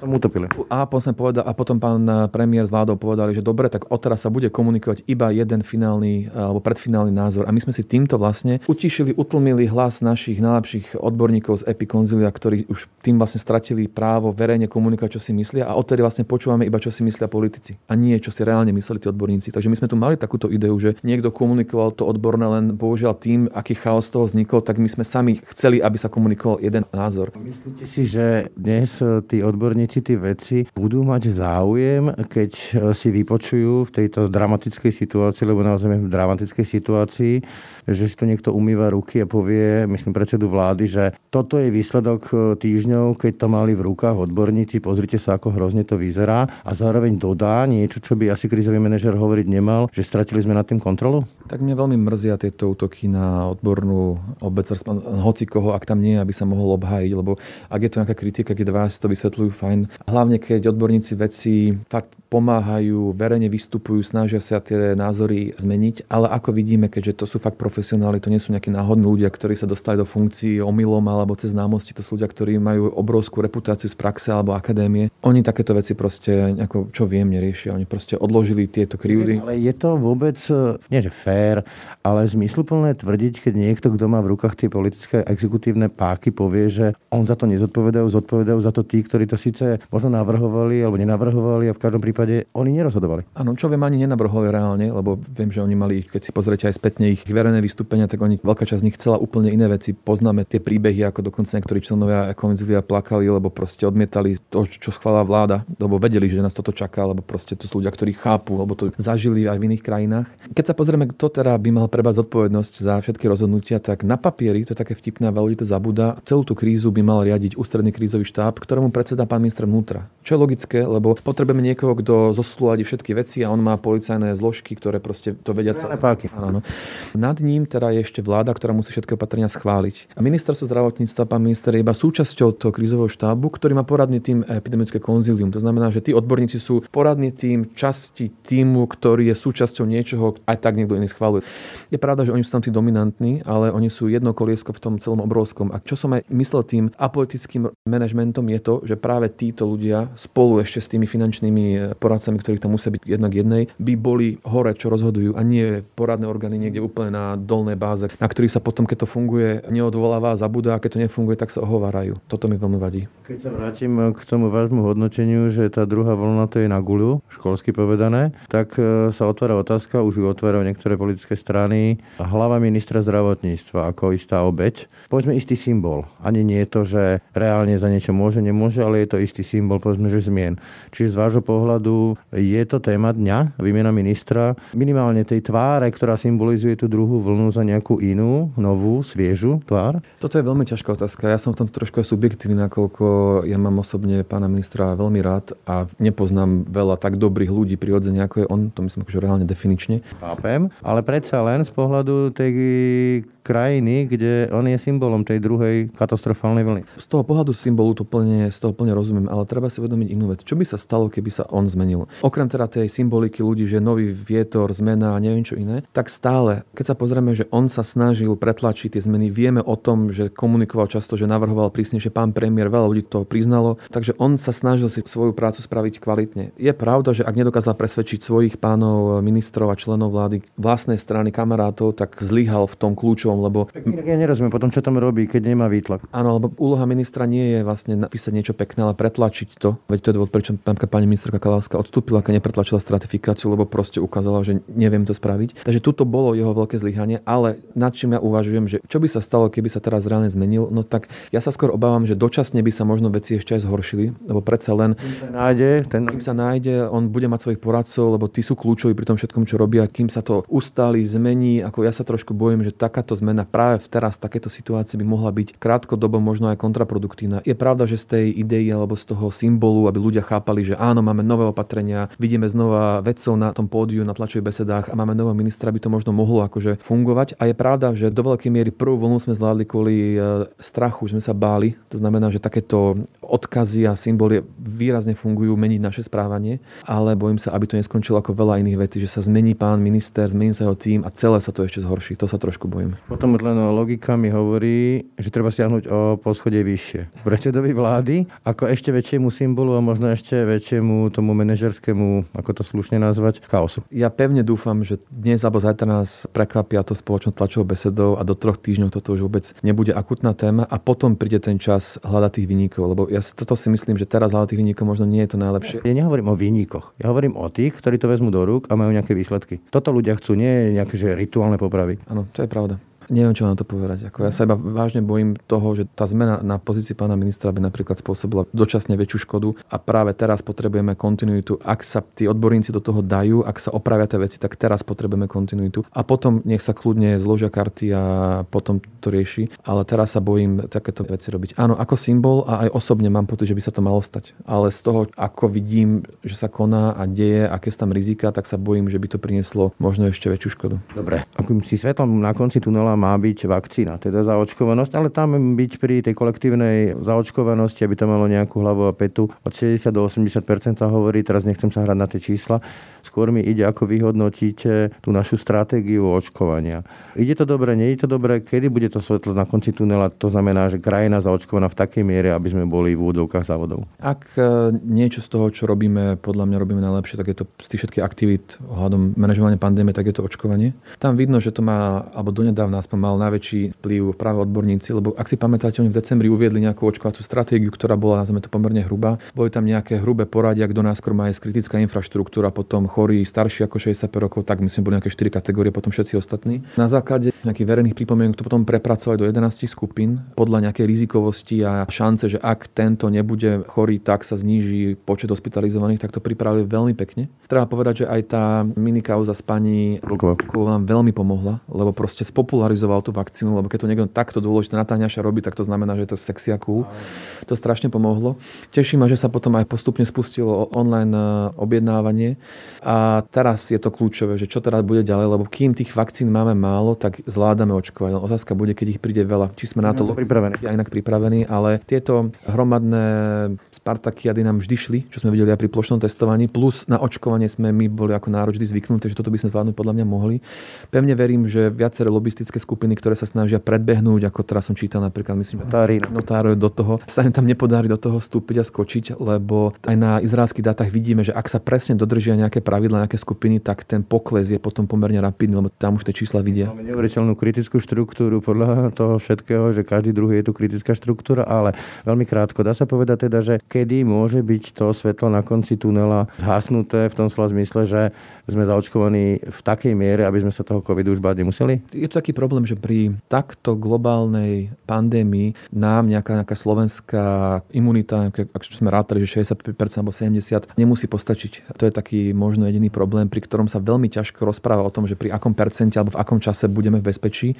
tomu utopili.
A potom, povedal, a potom pán premiér s vládou povedali, že dobre, tak odteraz sa bude komunikovať iba jeden finálny alebo predfinálny názor. A my sme si týmto vlastne utišili, utlmili hlas našich najlepších odborníkov z Epikonzilia, ktorí už tým vlastne stratili právo verejne komunikovať, čo si myslia a odtedy vlastne počúvame iba, čo si myslia politici a nie, čo si reálne mysleli tí odborníci. Takže my sme tu mali takúto ideu, že niekto komunikoval to odborné, len bohužiaľ tým, aký chaos toho vznikol, tak my sme sami chceli, aby sa komunikoval jeden názor.
Myslíte si, že dnes e, tí odborníci, tí veci budú mať záujem, keď e, si vypočujú v tejto dramatickej situácii, lebo naozaj dramatickej situácii, že si to niekto umýva ruky a povie, myslím predsedu vlády, že toto je výsledok e, týždňov, keď to mali v rukách odborníci, pozrite sa, ako hrozne to vyzerá a zároveň dodá niečo, čo by asi krizový manažer hovoriť nemal, že stratili sme nad tým kontrolu?
Tak mňa veľmi mrzia tieto útoky na odbornú obec, hoci koho, ak tam nie, aby sa mohol obhájiť, lebo ak je to nejaká kritika, keď vás to vysvetľujú, fajn. Hlavne keď odborníci veci fakt pomáhajú, verejne vystupujú, snažia sa tie názory zmeniť ale ako vidíme, keďže to sú fakt profesionáli, to nie sú nejakí náhodní ľudia, ktorí sa dostali do funkcií omylom alebo cez známosti, to sú ľudia, ktorí majú obrovskú reputáciu z praxe alebo akadémie. Oni takéto veci proste, ako, čo viem, neriešia. Oni proste odložili tieto krivdy.
Ale je to vôbec, nie že fér, ale zmysluplné tvrdiť, keď niekto, kto má v rukách tie politické exekutívne páky, povie, že on za to nezodpovedajú, zodpovedajú za to tí, ktorí to síce možno navrhovali alebo nenavrhovali a v každom prípade oni nerozhodovali.
Áno, čo viem, ani nenavrhovali reálne, lebo viem, že oni mali, keď si pozriete aj spätne ich verejné vystúpenia, tak oni veľká časť z nich chcela úplne iné veci. Poznáme tie príbehy, ako dokonca niektorí členovia konzília plakali, lebo proste odmietali to, čo schválila vláda, lebo vedeli, že nás toto čaká, lebo proste to sú ľudia, ktorí chápu, lebo to zažili aj v iných krajinách. Keď sa pozrieme, kto teda by mal prebať zodpovednosť za všetky rozhodnutia, tak na papieri, to je také vtipné, veľa ľudí to zabúda, celú tú krízu by mal riadiť ústredný krízový štáb, ktorému predseda pán minister vnútra. Čo je logické, lebo potrebujeme niekoho, kto zosúladí všetky veci a on má policajné zložky, ktoré proste to vedia celé. Áno. Nad ním teda je ešte vláda, ktorá musí všetky opatrenia schváliť. A ministerstvo zdravotníctva, pán minister, je iba súčasťou toho krízového štábu, ktorý má poradný tým epidemické konzílium. To znamená, že tí odborníci sú poradný tým časti týmu, ktorý je súčasťou niečoho, aj tak niekto iný schváluje. Je pravda, že oni sú tam tí dominantní, ale oni sú jedno koliesko v tom celom obrovskom. A čo som aj myslel tým apolitickým manažmentom je to, že práve títo ľudia spolu ešte s tými finančnými poradcami, ktorých tam musia byť jednak jednej, by boli hore, čo rozhodujú a nie poradné orgány niekde úplne na dolnej báze, na ktorých sa potom, keď to funguje, neodvoláva zabúda a keď to nefunguje, tak sa ohovárajú. Toto mi veľmi vadí.
Keď sa vrátim k tomu vášmu hodnoteniu, že tá druhá vlna to je na guľu, školsky povedané, tak e, sa otvára otázka, už ju otvárajú niektoré politické strany, hlava ministra zdravotníctva ako istá obeď. Povedzme istý symbol. Ani nie je to, že reálne za niečo môže, nemôže, ale je to istý symbol, povedzme, že zmien. Čiže z vášho pohľadu je to téma dňa, výmena ministra, minimálne tej tváre, ktorá symbolizuje tú druhú vlnu za nejakú inú, novú, sviežu tvár?
Toto je veľmi ťažká otázka. Ja som v tom trošku subjektívny, nakoľko ja mám osobne pána ministra veľmi rád a nepoznám veľa tak dobrých ľudí prirodzene, ako je on. To myslím, že reálne definične.
Chápem, ale predsa len z pohľadu tej krajiny, kde on je symbolom tej druhej katastrofálnej vlny.
Z toho pohľadu symbolu to plne, z toho plne rozumiem, ale treba si uvedomiť inú vec. Čo by sa stalo, keby sa on zmenil? Okrem teda tej symboliky ľudí, že nový vietor, zmena a neviem čo iné, tak stále, keď sa pozrieme, že on sa snažil pretlačiť tie zmeny, vieme o tom, že komunikoval často, že navrhoval prísnejšie pán premiér, veľa ľudí to priznalo, takže on sa snažil si svoju prácu spraviť kvalitne. Je pravda, že ak nedokázal presvedčiť svojich pánov ministrov a členov vlády vlastnej strany kamarátov, tak zlyhal v tom kľúčovom spôsobom, lebo...
Ja nerozumiem potom, čo tam robí, keď nemá výtlak.
Áno, lebo úloha ministra nie je vlastne napísať niečo pekné, ale pretlačiť to. Veď to je dôvod, prečo pani ministerka Kalávska odstúpila, keď nepretlačila stratifikáciu, lebo proste ukázala, že neviem to spraviť. Takže tuto bolo jeho veľké zlyhanie, ale nad čím ja uvažujem, že čo by sa stalo, keby sa teraz reálne zmenil, no tak ja sa skôr obávam, že dočasne by sa možno veci ešte aj zhoršili, lebo predsa len
nájde, ten...
kým sa nájde, on bude mať svojich poradcov, lebo tí sú kľúčoví pri tom všetkom, čo robia, kým sa to ustáli, zmení, ako ja sa trošku bojím, že takáto zmena práve v teraz v takejto situácii by mohla byť krátkodobo možno aj kontraproduktívna. Je pravda, že z tej idei alebo z toho symbolu, aby ľudia chápali, že áno, máme nové opatrenia, vidíme znova vedcov na tom pódiu, na tlačových besedách a máme nového ministra, by to možno mohlo akože fungovať. A je pravda, že do veľkej miery prvú vlnu sme zvládli kvôli e, strachu, že sme sa báli. To znamená, že takéto odkazy a symboly výrazne fungujú meniť naše správanie, ale bojím sa, aby to neskončilo ako veľa iných vecí, že sa zmení pán minister, zmení sa jeho tým a celé sa to ešte zhorší. To sa trošku bojím.
Potom len len logika mi hovorí, že treba stiahnuť o poschodie vyššie. Predsedovi vlády ako ešte väčšiemu symbolu a možno ešte väčšiemu tomu manažerskému, ako to slušne nazvať, chaosu.
Ja pevne dúfam, že dnes alebo zajtra nás prekvapia to spoločnou tlačovou besedou a do troch týždňov toto už vôbec nebude akutná téma a potom príde ten čas hľadať tých vynikov, lebo ja toto si myslím, že teraz hľadať tých vynikov možno nie je to najlepšie.
Ja nehovorím o výnikoch, ja hovorím o tých, ktorí to vezmú do rúk a majú nejaké výsledky. Toto ľudia chcú, nie nejaké že rituálne popravy.
Áno, to je pravda. Neviem, čo na to povedať. Ako ja sa iba vážne bojím toho, že tá zmena na pozícii pána ministra by napríklad spôsobila dočasne väčšiu škodu a práve teraz potrebujeme kontinuitu. Ak sa tí odborníci do toho dajú, ak sa opravia tie veci, tak teraz potrebujeme kontinuitu a potom nech sa kľudne zložia karty a potom to rieši. Ale teraz sa bojím takéto veci robiť. Áno, ako symbol a aj osobne mám pocit, že by sa to malo stať. Ale z toho, ako vidím, že sa koná a deje, aké sú tam rizika, tak sa bojím, že by to prinieslo možno ešte väčšiu škodu.
Dobre, akým si svetlom na konci tunela má byť vakcína, teda zaočkovanosť, ale tam byť pri tej kolektívnej zaočkovanosti, aby to malo nejakú hlavu a petu. Od 60 do 80 sa hovorí, teraz nechcem sa hrať na tie čísla, skôr mi ide, ako vyhodnotíte tú našu stratégiu očkovania. Ide to dobre, nie je to dobre, kedy bude to svetlo na konci tunela, to znamená, že krajina zaočkovaná v takej miere, aby sme boli v úvodovkách závodov.
Ak e, niečo z toho, čo robíme, podľa mňa robíme najlepšie, tak je to z tých všetkých aktivít ohľadom manažovania pandémie, tak je to očkovanie. Tam vidno, že to má, alebo donedávna aspoň mal najväčší vplyv práve odborníci, lebo ak si pamätáte, oni v decembri uviedli nejakú očkovacú stratégiu, ktorá bola, nazvime to pomerne hrubá. Boli tam nejaké hrubé poradia, kto nás má aj kritická infraštruktúra, potom chorí, starší ako 65 rokov, tak myslím, boli nejaké 4 kategórie, potom všetci ostatní. Na základe nejakých verejných pripomienok to potom prepracovali do 11 skupín podľa nejakej rizikovosti a šance, že ak tento nebude chorý, tak sa zníži počet hospitalizovaných, tak to pripravili veľmi pekne. Treba povedať, že aj tá minikauza s pani Ruková nám veľmi pomohla, lebo proste spopularizoval tú vakcínu, lebo keď to niekto takto dôležité natáňaša robí, tak to znamená, že je to sexy a cool. To strašne pomohlo. Teší ma, že sa potom aj postupne spustilo online e, objednávanie a teraz je to kľúčové, že čo teraz bude ďalej, lebo kým tých vakcín máme málo, tak zvládame očkovať. Otázka bude, keď ich príde veľa. Či sme na to
pripravení.
Ja inak pripravení, ale tieto hromadné Spartakiady nám vždy šli, čo sme videli aj pri plošnom testovaní, plus na očkovanie sme my boli ako národ vždy zvyknutí, že toto by sme zvládnuť podľa mňa mohli. Pevne verím, že viaceré lobistické skupiny, ktoré sa snažia predbehnúť, ako teraz som čítal napríklad, myslím,
notári,
notári do toho, sa im tam nepodarí do toho vstúpiť a skočiť, lebo aj na izraelských dátach vidíme, že ak sa presne dodržia nejaké pravidla, nejaké skupiny, tak ten pokles je potom pomerne rapidný, lebo tam už tie čísla vidia.
Máme neuveriteľnú kritickú štruktúru podľa toho všetkého, že každý druhý je tu kritická štruktúra, ale veľmi krátko. Dá sa povedať teda, že kedy môže byť to svetlo na konci tunela zhasnuté v tom slova zmysle, že sme zaočkovaní v takej miere, aby sme sa toho covidu už báť nemuseli?
Je to taký problém, že pri takto globálnej pandémii nám nejaká, nejaká slovenská imunita, ak sme rátali, že 65% alebo 70% nemusí postačiť. To je taký možno jediný problém, pri ktorom sa veľmi ťažko rozpráva o tom, že pri akom percente alebo v akom čase budeme v bezpečí.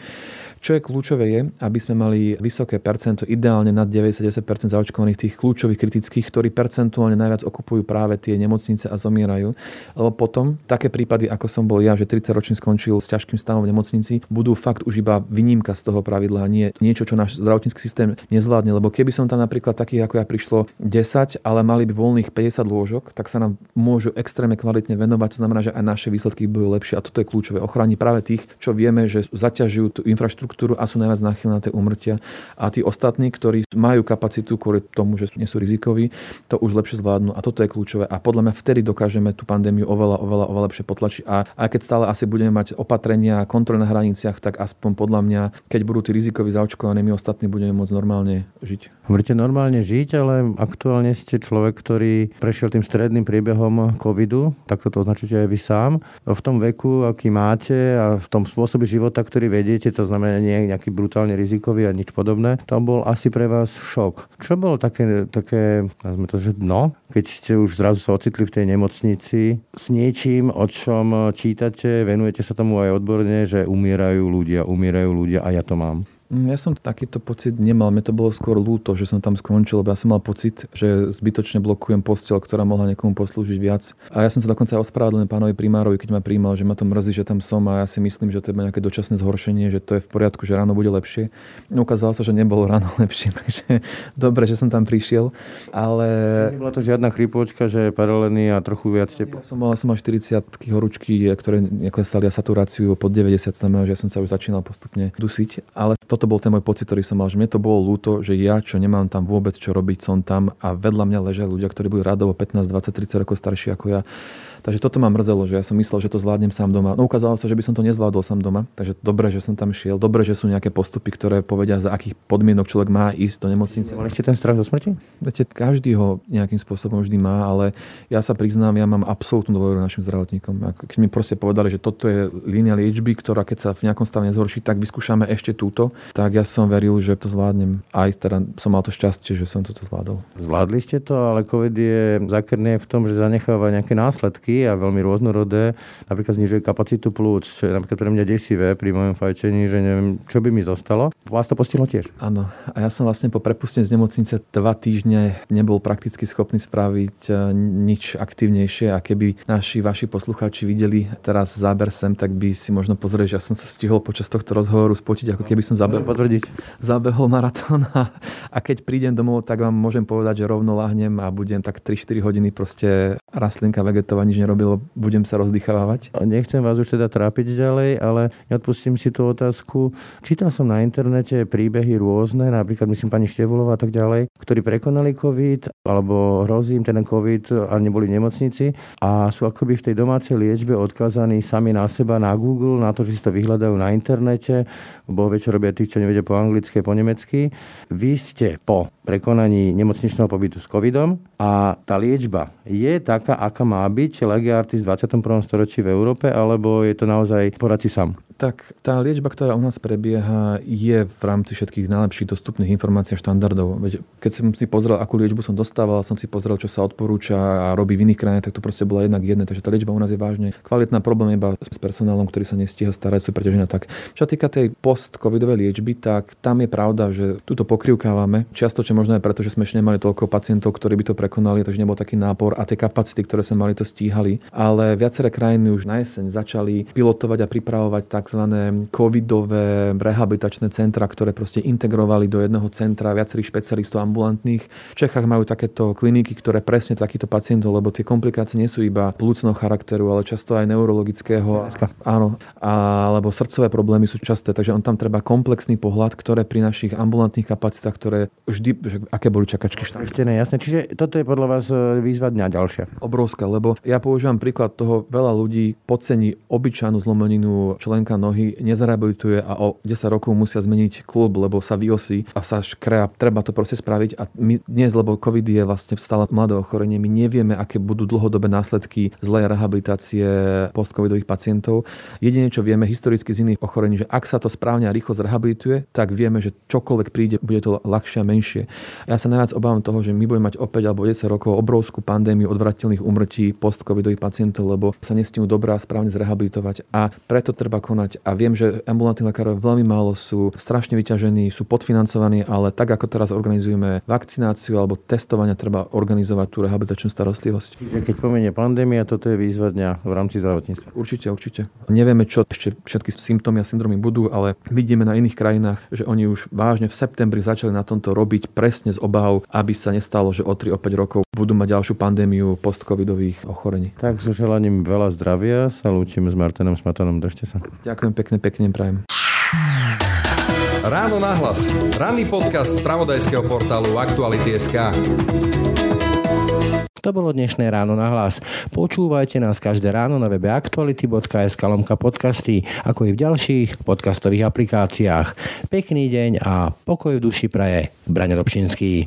Čo je kľúčové je, aby sme mali vysoké percento, ideálne nad 90% zaočkovaných tých kľúčových kritických, ktorí percentuálne najviac okupujú práve tie nemocnice a zomierajú. Lebo potom také prípady, ako som bol ja, že 30 ročný skončil s ťažkým stavom v nemocnici, budú fakt už iba výnimka z toho pravidla, nie niečo, čo náš zdravotnícky systém nezvládne. Lebo keby som tam napríklad takých ako ja prišlo 10, ale mali by voľných 50 lôžok, tak sa nám môžu extrémne kvalitne venovať. To znamená, že aj naše výsledky budú lepšie a toto je kľúčové. Ochrani práve tých, čo vieme, že zaťažujú tú infraštruktúru a sú najviac náchylné na tie umrtia. A tí ostatní, ktorí majú kapacitu kvôli tomu, že nie sú rizikoví, to už lepšie zvládnu. A toto je kľúčové. A podľa mňa vtedy dokážeme tú pandémiu oveľa, oveľa, oveľa lepšie potlačiť. A aj keď stále asi budeme mať opatrenia a kontroly na hraniciach, tak aspoň podľa mňa, keď budú tí rizikoví zaočkovaní, my ostatní budeme môcť normálne žiť.
Hovoríte normálne žiť, ale aktuálne ste človek, ktorý prešiel tým stredným priebehom covidu, tak to označujete aj vy sám. V tom veku, aký máte a v tom spôsobe života, ktorý vediete, to znamená nie nejaký brutálne rizikový a nič podobné. To bol asi pre vás šok. Čo bolo také, také to, že dno, keď ste už zrazu sa ocitli v tej nemocnici s niečím, o čom čítate, venujete sa tomu aj odborne, že umierajú ľudia, umierajú ľudia a ja to mám.
Mm, ja som takýto pocit nemal. Mne to bolo skôr lúto, že som tam skončil, lebo ja som mal pocit, že zbytočne blokujem postel, ktorá mohla niekomu poslúžiť viac. A ja som sa dokonca ospravedlnil pánovi primárovi, keď ma príjmal, že ma to mrzí, že tam som a ja si myslím, že to je nejaké dočasné zhoršenie, že to je v poriadku, že ráno bude lepšie. No, ukázalo sa, že nebolo <laughs> ráno lepšie, takže dobre, že som tam prišiel. Ale...
Nebola to žiadna chrípočka, že paralelný a trochu viac teplo.
Ja som mal, som mal 40 horúčky, ktoré neklesali a saturáciu pod 90, znamená, že ja som sa už začínal postupne dusiť. Ale to toto bol ten môj pocit, ktorý som mal, že mne to bolo ľúto, že ja, čo nemám tam vôbec čo robiť, som tam a vedľa mňa ležia ľudia, ktorí boli radovo 15, 20, 30 rokov starší ako ja Takže toto ma mrzelo, že ja som myslel, že to zvládnem sám doma. No ukázalo sa, že by som to nezvládol sám doma. Takže dobre, že som tam šiel. Dobre, že sú nejaké postupy, ktoré povedia, za akých podmienok človek má ísť do nemocnice.
Mali ste ten strach zo smrti?
Viete, každý ho nejakým spôsobom vždy má, ale ja sa priznám, ja mám absolútnu dôveru našim zdravotníkom. Keď mi proste povedali, že toto je línia liečby, ktorá keď sa v nejakom stave nezhorší, tak vyskúšame ešte túto, tak ja som veril, že to zvládnem. Aj teda som mal to šťastie, že som toto zvládol.
Zvládli ste to, ale COVID je zakrné v tom, že zanecháva nejaké následky a veľmi rôznorodé, napríklad znižuje kapacitu plúc, čo je napríklad pre mňa desivé pri mojom fajčení, že neviem, čo by mi zostalo. Vás to postihlo tiež?
Áno. A ja som vlastne po prepustení z nemocnice dva týždne nebol prakticky schopný spraviť e, nič aktívnejšie a keby naši vaši poslucháči videli teraz záber sem, tak by si možno pozreli, že ja som sa stihol počas tohto rozhovoru spotiť, ako keby som zabehol,
potvrdiť.
zabehol maratón a, a keď prídem domov, tak vám môžem povedať, že rovno lahnem a budem tak 3-4 hodiny proste rastlinka vegetovať, nič nerobil, budem sa rozdychávať.
Nechcem vás už teda trápiť ďalej, ale neodpustím si tú otázku. Čítal som na internete príbehy rôzne, napríklad myslím pani Števulová a tak ďalej, ktorí prekonali COVID alebo hrozí ten COVID a neboli v nemocnici a sú akoby v tej domácej liečbe odkazaní sami na seba, na Google, na to, že si to vyhľadajú na internete, bo väčšie robia tí, čo nevedia po anglicky po nemecky. Vy ste po prekonaní nemocničného pobytu s covidom a tá liečba je taká, aká má byť legiartis v 21. storočí v Európe, alebo je to naozaj poradci sám?
Tak tá liečba, ktorá u nás prebieha, je v rámci všetkých najlepších dostupných informácií a štandardov. Veď keď som si pozrel, akú liečbu som dostával, som si pozrel, čo sa odporúča a robí v iných krajinách, tak to proste bola jednak jedna. Takže tá liečba u nás je vážne kvalitná. Problém iba s personálom, ktorý sa nestíha starať, sú preťažené tak. Čo týka tej post-covidovej liečby, tak tam je pravda, že túto pokrivkávame. Čiastočne možno aj preto, že sme ešte nemali toľko pacientov, ktorí by to prekonali, takže nebol taký nápor a tie kapacity, ktoré sme mali, to stíhali. Ale viaceré krajiny už na jeseň začali pilotovať a pripravovať tzv. covidové rehabilitačné centra, ktoré proste integrovali do jedného centra viacerých špecialistov ambulantných. V Čechách majú takéto kliniky, ktoré presne takýchto pacientov, lebo tie komplikácie nie sú iba plúcneho charakteru, ale často aj neurologického. Áno, alebo srdcové problémy sú časté, takže on tam treba komplexný pohľad, ktoré pri našich ambulantných kapacitách, ktoré vždy, že aké boli čakačky štát.
Ešte ne, jasne. Čiže toto je podľa vás e, výzva dňa ďalšia.
Obrovská, lebo ja používam príklad toho, veľa ľudí podcení obyčajnú zlomeninu členka nohy, nezarehabilituje a o 10 rokov musia zmeniť klub, lebo sa vyosí a sa škrea. Treba to proste spraviť a my dnes, lebo COVID je vlastne stále mladé ochorenie, my nevieme, aké budú dlhodobé následky zlej rehabilitácie post-covidových pacientov. Jedine, čo vieme historicky z iných ochorení, že ak sa to správne a rýchlo zrehabilituje, tak vieme, že čokoľvek príde, bude to ľahšie a menšie. Ja sa najviac obávam toho, že my budeme mať opäť alebo 10 rokov obrovskú pandémiu odvratiteľných umrtí post-covidových pacientov, lebo sa nestinú dobrá a správne zrehabilitovať. A preto treba konať. A viem, že ambulantní lekárov veľmi málo sú strašne vyťažení, sú podfinancovaní, ale tak ako teraz organizujeme vakcináciu alebo testovania, treba organizovať tú rehabilitačnú starostlivosť.
Čiže keď pomenie pandémia, toto je výzva dňa v rámci zdravotníctva.
Určite, určite. Nevieme, čo ešte všetky symptómy a syndromy budú, ale vidíme na iných krajinách, že oni už vážne v septembri začali na tomto robiť presne z obáv, aby sa nestalo, že o 3 o 5 rokov budú mať ďalšiu pandémiu post-covidových ochorení.
Tak so želaním veľa zdravia sa lúčim s Martinom Smatanom. Držte sa.
Ďakujem pekne, pekne prajem.
Ráno nahlas. Ranný podcast z pravodajského portálu Aktuality.sk.
To bolo dnešné ráno na hlas. Počúvajte nás každé ráno na webe aktuality.sk lomka podcasty, ako i v ďalších podcastových aplikáciách. Pekný deň a pokoj v duši praje. Braňo Dobšinský.